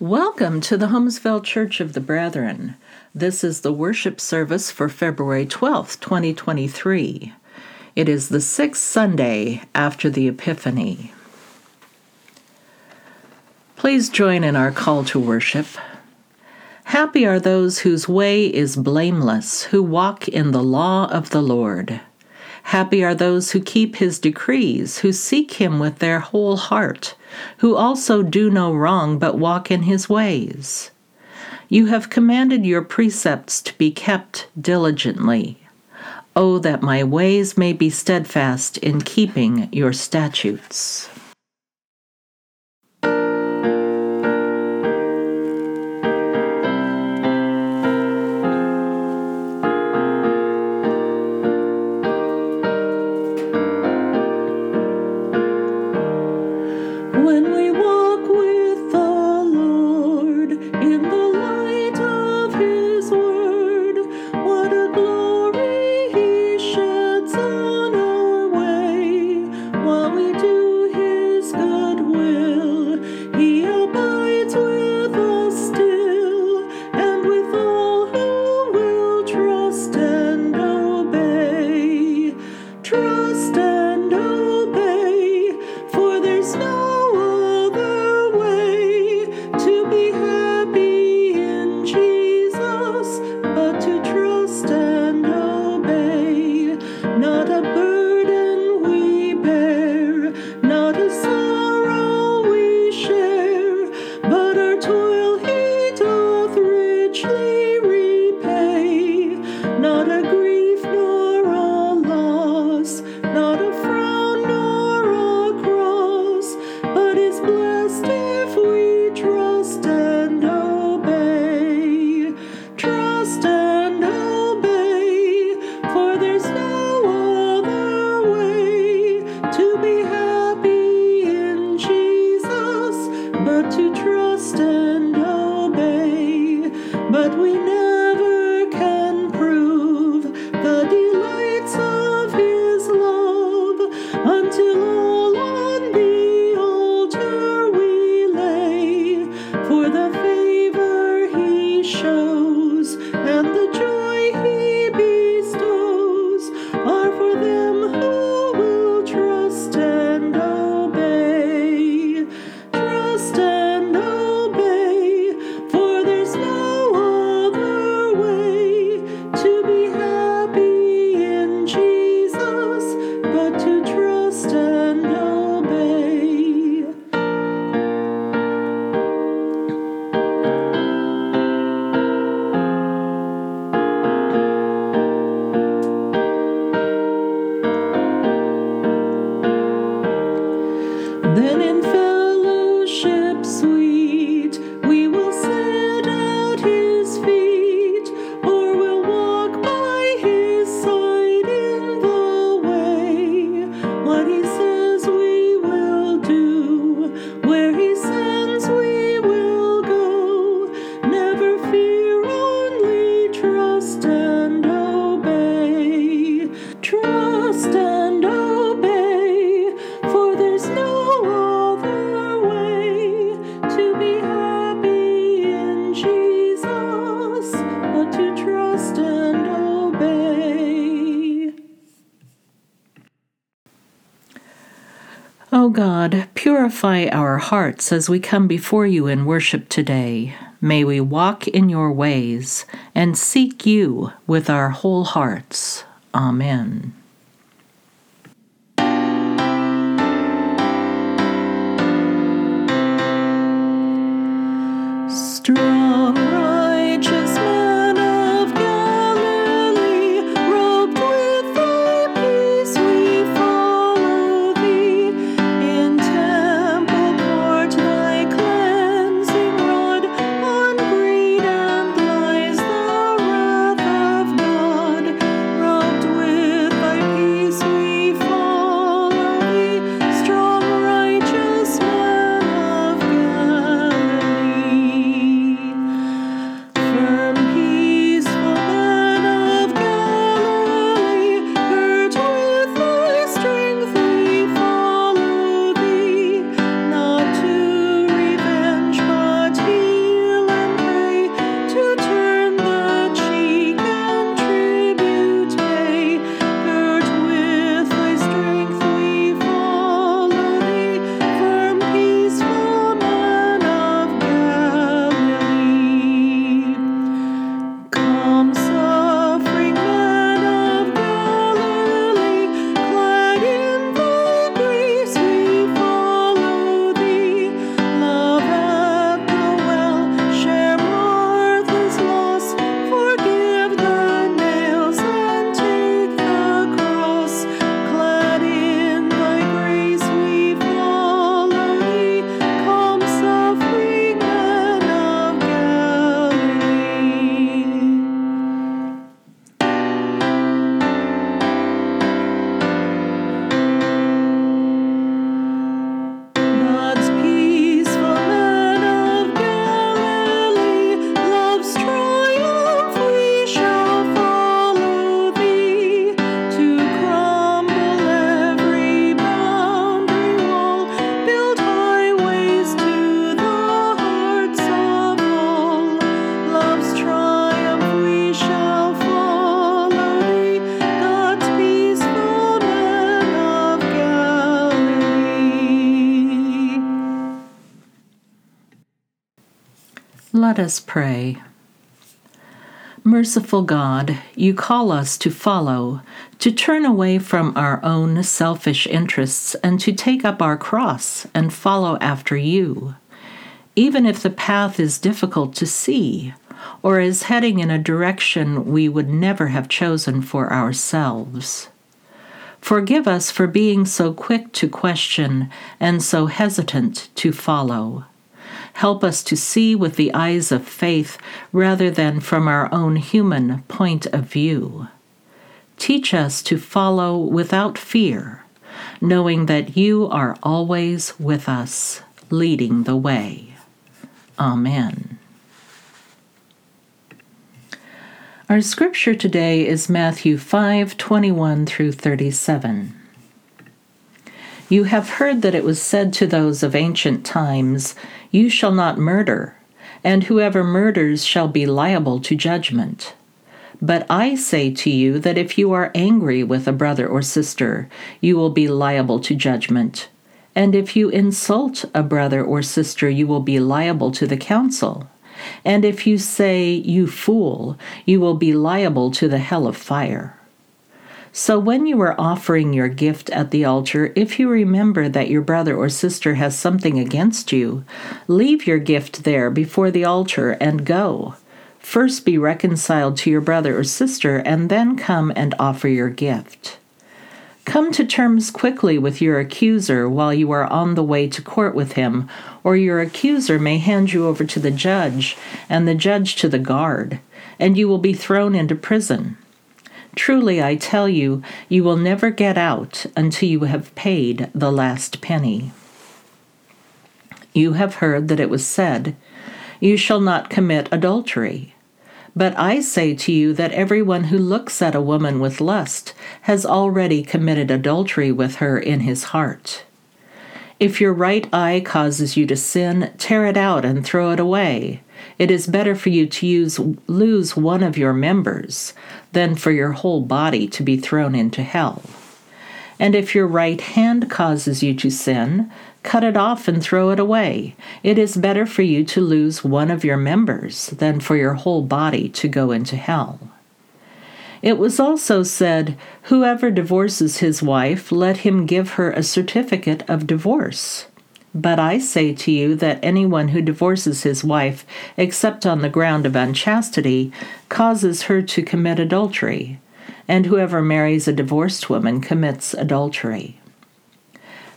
Welcome to the Holmesville Church of the Brethren. This is the worship service for February 12th, 2023. It is the sixth Sunday after the Epiphany. Please join in our call to worship. Happy are those whose way is blameless, who walk in the law of the Lord. Happy are those who keep his decrees, who seek him with their whole heart, who also do no wrong but walk in his ways. You have commanded your precepts to be kept diligently. Oh, that my ways may be steadfast in keeping your statutes. Hearts as we come before you in worship today. May we walk in your ways and seek you with our whole hearts. Amen. Us pray. Merciful God, you call us to follow, to turn away from our own selfish interests, and to take up our cross and follow after you. Even if the path is difficult to see, or is heading in a direction we would never have chosen for ourselves. Forgive us for being so quick to question and so hesitant to follow. Help us to see with the eyes of faith rather than from our own human point of view. Teach us to follow without fear, knowing that you are always with us, leading the way. Amen. Our scripture today is Matthew 5 21 through 37. You have heard that it was said to those of ancient times, You shall not murder, and whoever murders shall be liable to judgment. But I say to you that if you are angry with a brother or sister, you will be liable to judgment. And if you insult a brother or sister, you will be liable to the council. And if you say, You fool, you will be liable to the hell of fire. So when you are offering your gift at the altar, if you remember that your brother or sister has something against you, leave your gift there before the altar and go. First be reconciled to your brother or sister, and then come and offer your gift. Come to terms quickly with your accuser while you are on the way to court with him, or your accuser may hand you over to the judge, and the judge to the guard, and you will be thrown into prison. Truly, I tell you, you will never get out until you have paid the last penny. You have heard that it was said, You shall not commit adultery. But I say to you that everyone who looks at a woman with lust has already committed adultery with her in his heart. If your right eye causes you to sin, tear it out and throw it away. It is better for you to use, lose one of your members than for your whole body to be thrown into hell. And if your right hand causes you to sin, cut it off and throw it away. It is better for you to lose one of your members than for your whole body to go into hell. It was also said, Whoever divorces his wife, let him give her a certificate of divorce. But I say to you that anyone who divorces his wife, except on the ground of unchastity, causes her to commit adultery, and whoever marries a divorced woman commits adultery.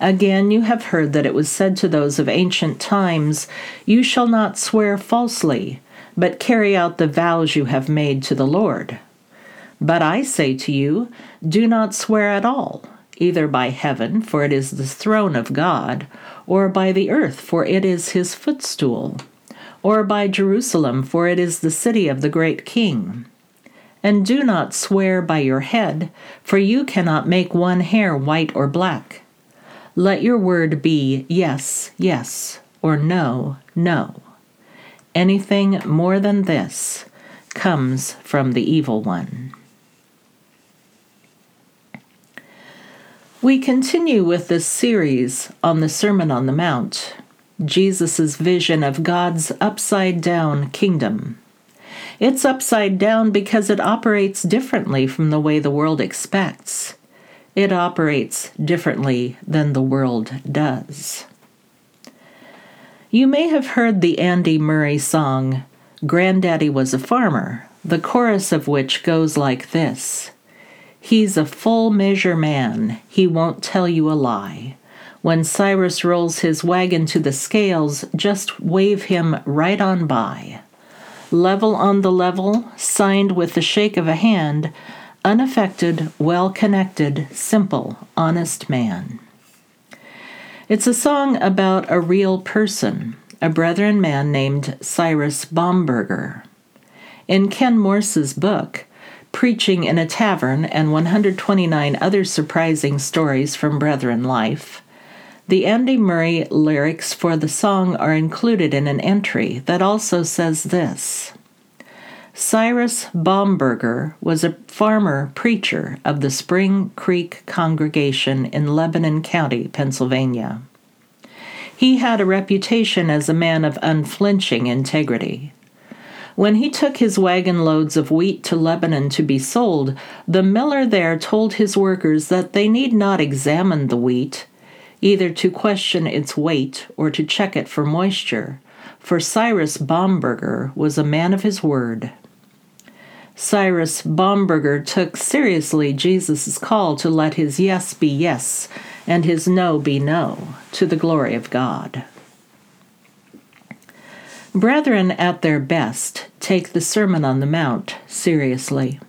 Again, you have heard that it was said to those of ancient times, You shall not swear falsely, but carry out the vows you have made to the Lord. But I say to you, do not swear at all, either by heaven, for it is the throne of God, or by the earth, for it is his footstool, or by Jerusalem, for it is the city of the great king. And do not swear by your head, for you cannot make one hair white or black. Let your word be yes, yes, or no, no. Anything more than this comes from the evil one. We continue with this series on the Sermon on the Mount, Jesus' vision of God's upside down kingdom. It's upside down because it operates differently from the way the world expects. It operates differently than the world does. You may have heard the Andy Murray song, Granddaddy Was a Farmer, the chorus of which goes like this He's a full measure man, he won't tell you a lie. When Cyrus rolls his wagon to the scales, just wave him right on by. Level on the level, signed with the shake of a hand, unaffected, well connected, simple, honest man. It's a song about a real person, a brethren man named Cyrus Bomberger. In Ken Morse's book, preaching in a tavern, and 129 other surprising stories from Brethren life. The Andy Murray lyrics for the song are included in an entry that also says this Cyrus Bomberger was a farmer preacher of the Spring Creek congregation in Lebanon County, Pennsylvania. He had a reputation as a man of unflinching integrity. When he took his wagon loads of wheat to Lebanon to be sold, the miller there told his workers that they need not examine the wheat, either to question its weight or to check it for moisture, for Cyrus Bomberger was a man of his word. Cyrus Bomberger took seriously Jesus' call to let his yes be yes and his no be no, to the glory of God. Brethren, at their best, take the Sermon on the Mount seriously.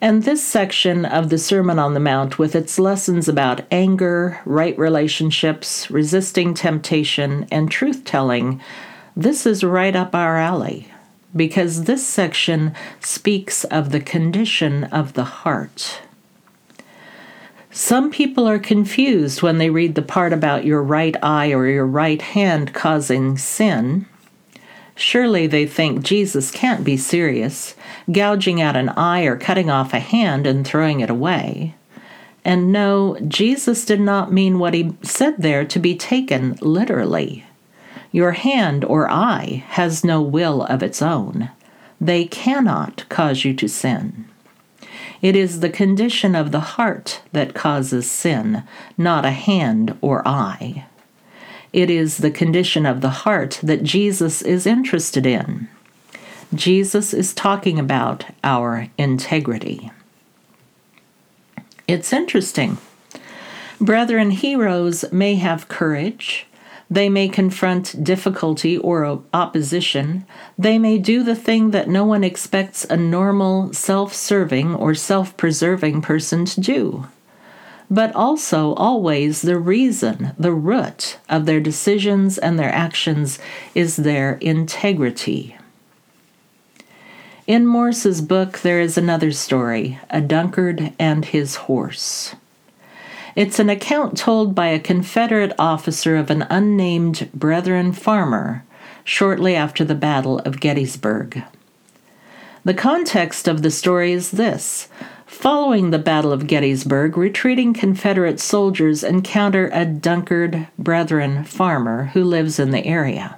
And this section of the Sermon on the Mount, with its lessons about anger, right relationships, resisting temptation, and truth telling, this is right up our alley, because this section speaks of the condition of the heart. Some people are confused when they read the part about your right eye or your right hand causing sin Surely they think Jesus can't be serious, gouging out an eye or cutting off a hand and throwing it away. And no, Jesus did not mean what he said there to be taken literally. Your hand or eye has no will of its own. They cannot cause you to sin. It is the condition of the heart that causes sin, not a hand or eye. It is the condition of the heart that Jesus is interested in. Jesus is talking about our integrity. It's interesting. Brethren, heroes may have courage. They may confront difficulty or opposition. They may do the thing that no one expects a normal, self serving, or self preserving person to do but also always the reason, the root of their decisions and their actions is their integrity. In Morse's book, there is another story A Dunkard and His Horse. It's an account told by a Confederate officer of an unnamed Brethren farmer shortly after the Battle of Gettysburg. The context of the story is this Following the Battle of Gettysburg, retreating Confederate soldiers encounter a Dunkard Brethren farmer who lives in the area.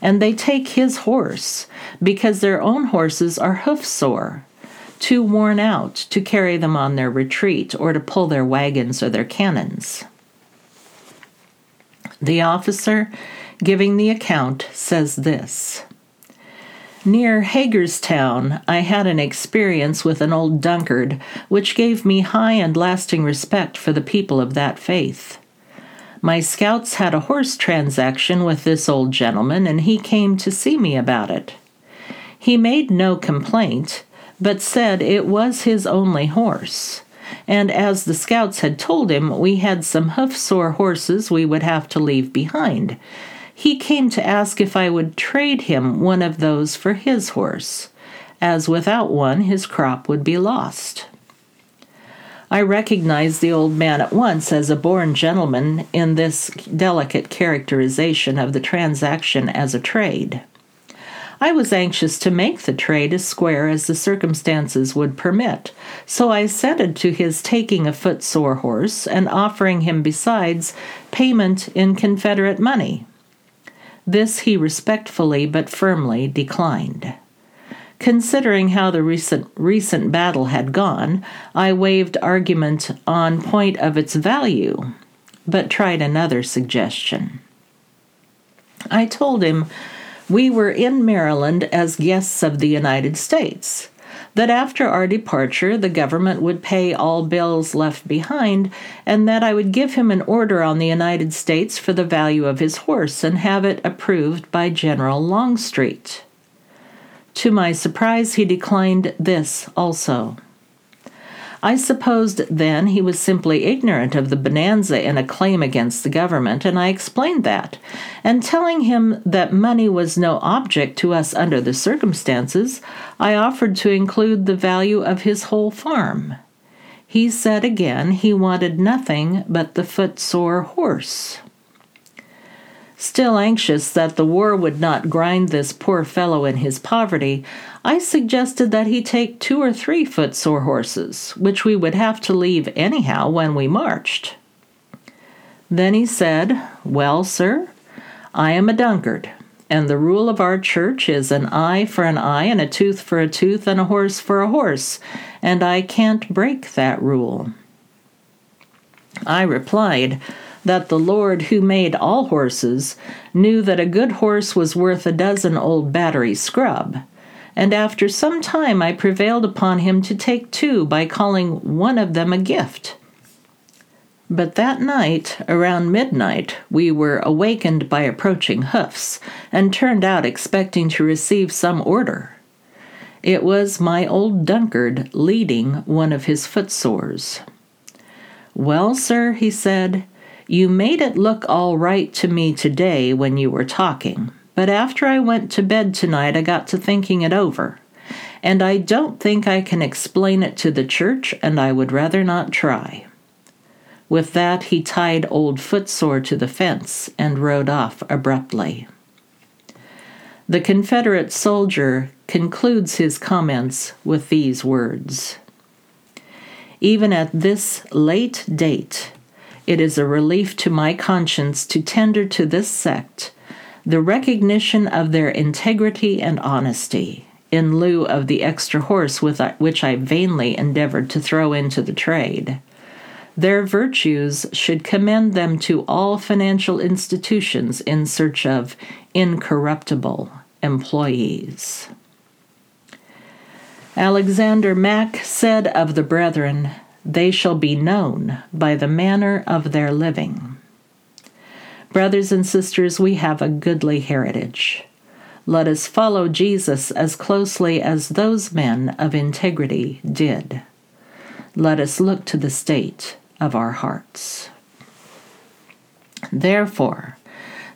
And they take his horse because their own horses are hoof sore, too worn out to carry them on their retreat or to pull their wagons or their cannons. The officer giving the account says this Near Hagerstown, I had an experience with an old Dunkard which gave me high and lasting respect for the people of that faith. My scouts had a horse transaction with this old gentleman, and he came to see me about it. He made no complaint, but said it was his only horse. And as the scouts had told him, we had some hoof sore horses we would have to leave behind, he came to ask if I would trade him one of those for his horse, as without one his crop would be lost. I recognized the old man at once as a born gentleman in this delicate characterization of the transaction as a trade. I was anxious to make the trade as square as the circumstances would permit, so I assented to his taking a footsore horse and offering him besides payment in Confederate money. This he respectfully but firmly declined. Considering how the recent, recent battle had gone, I waived argument on point of its value, but tried another suggestion. I told him we were in Maryland as guests of the United States that after our departure the government would pay all bills left behind, and that I would give him an order on the United States for the value of his horse and have it approved by General Longstreet. To my surprise, he declined this also. I supposed then he was simply ignorant of the bonanza in a claim against the government, and I explained that. And telling him that money was no object to us under the circumstances, I offered to include the value of his whole farm. He said again he wanted nothing but the footsore horse. Still anxious that the war would not grind this poor fellow in his poverty, I suggested that he take two or three footsore horses, which we would have to leave anyhow when we marched. Then he said, Well, sir, I am a Dunkard, and the rule of our church is an eye for an eye, and a tooth for a tooth, and a horse for a horse, and I can't break that rule. I replied that the Lord who made all horses knew that a good horse was worth a dozen old battery scrub, and after some time I prevailed upon him to take two by calling one of them a gift. But that night, around midnight, we were awakened by approaching hoofs, and turned out expecting to receive some order. It was my old Dunkard leading one of his footsores. Well, sir, he said, you made it look all right to me today when you were talking, but after I went to bed tonight, I got to thinking it over. And I don't think I can explain it to the church, and I would rather not try. With that, he tied old Footsore to the fence and rode off abruptly. The Confederate soldier concludes his comments with these words Even at this late date, it is a relief to my conscience to tender to this sect the recognition of their integrity and honesty, in lieu of the extra horse with which I vainly endeavored to throw into the trade. Their virtues should commend them to all financial institutions in search of incorruptible employees. Alexander Mack said of the brethren, They shall be known by the manner of their living. Brothers and sisters, we have a goodly heritage. Let us follow Jesus as closely as those men of integrity did. Let us look to the state of our hearts. Therefore,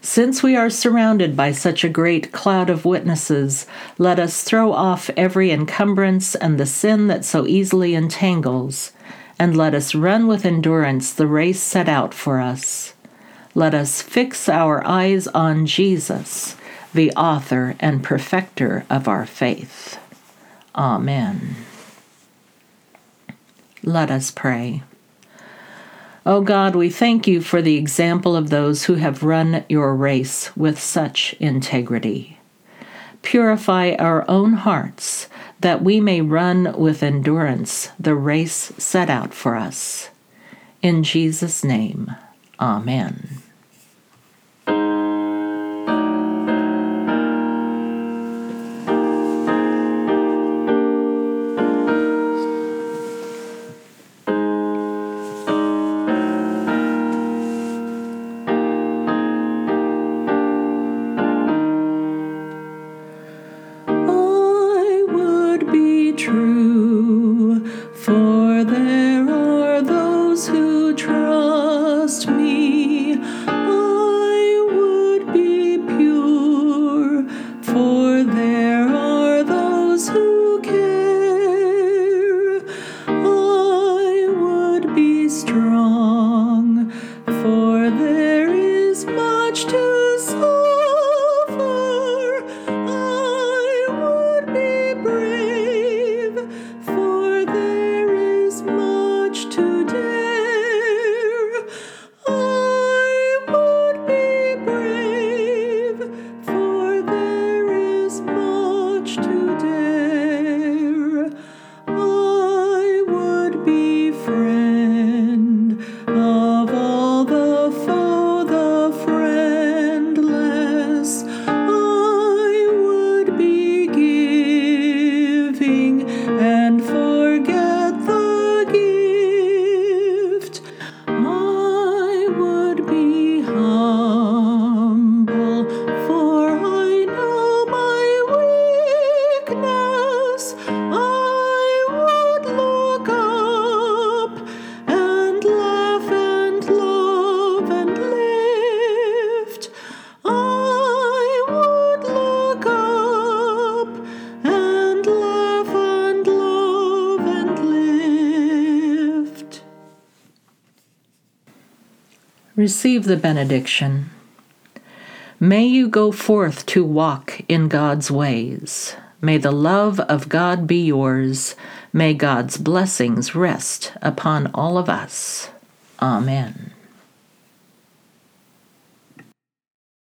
since we are surrounded by such a great cloud of witnesses, let us throw off every encumbrance and the sin that so easily entangles, and let us run with endurance the race set out for us. Let us fix our eyes on Jesus, the author and perfecter of our faith. Amen. Let us pray. O oh God, we thank you for the example of those who have run your race with such integrity. Purify our own hearts that we may run with endurance the race set out for us. In Jesus' name, Amen. Receive the benediction. May you go forth to walk in God's ways. May the love of God be yours. May God's blessings rest upon all of us. Amen.